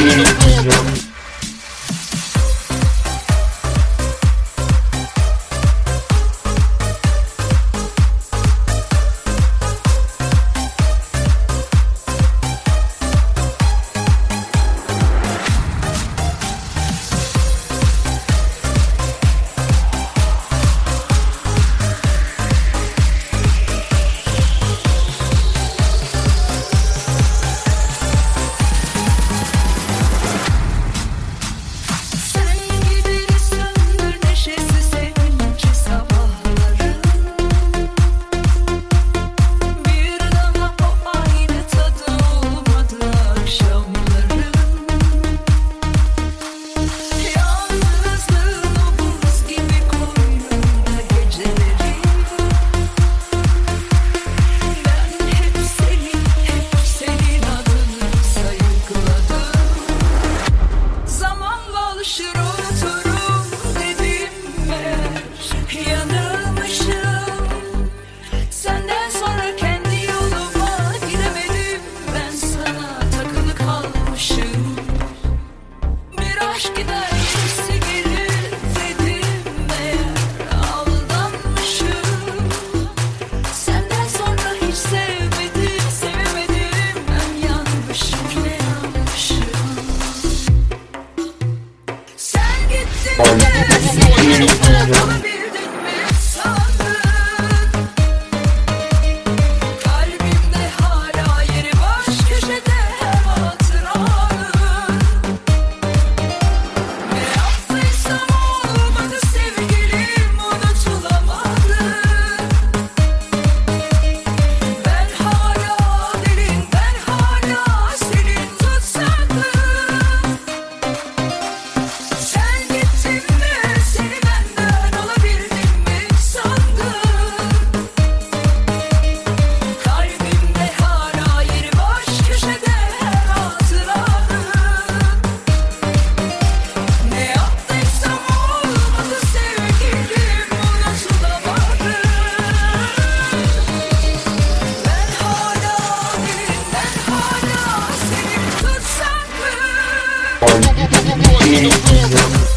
senin tutsaklım de seni Get it.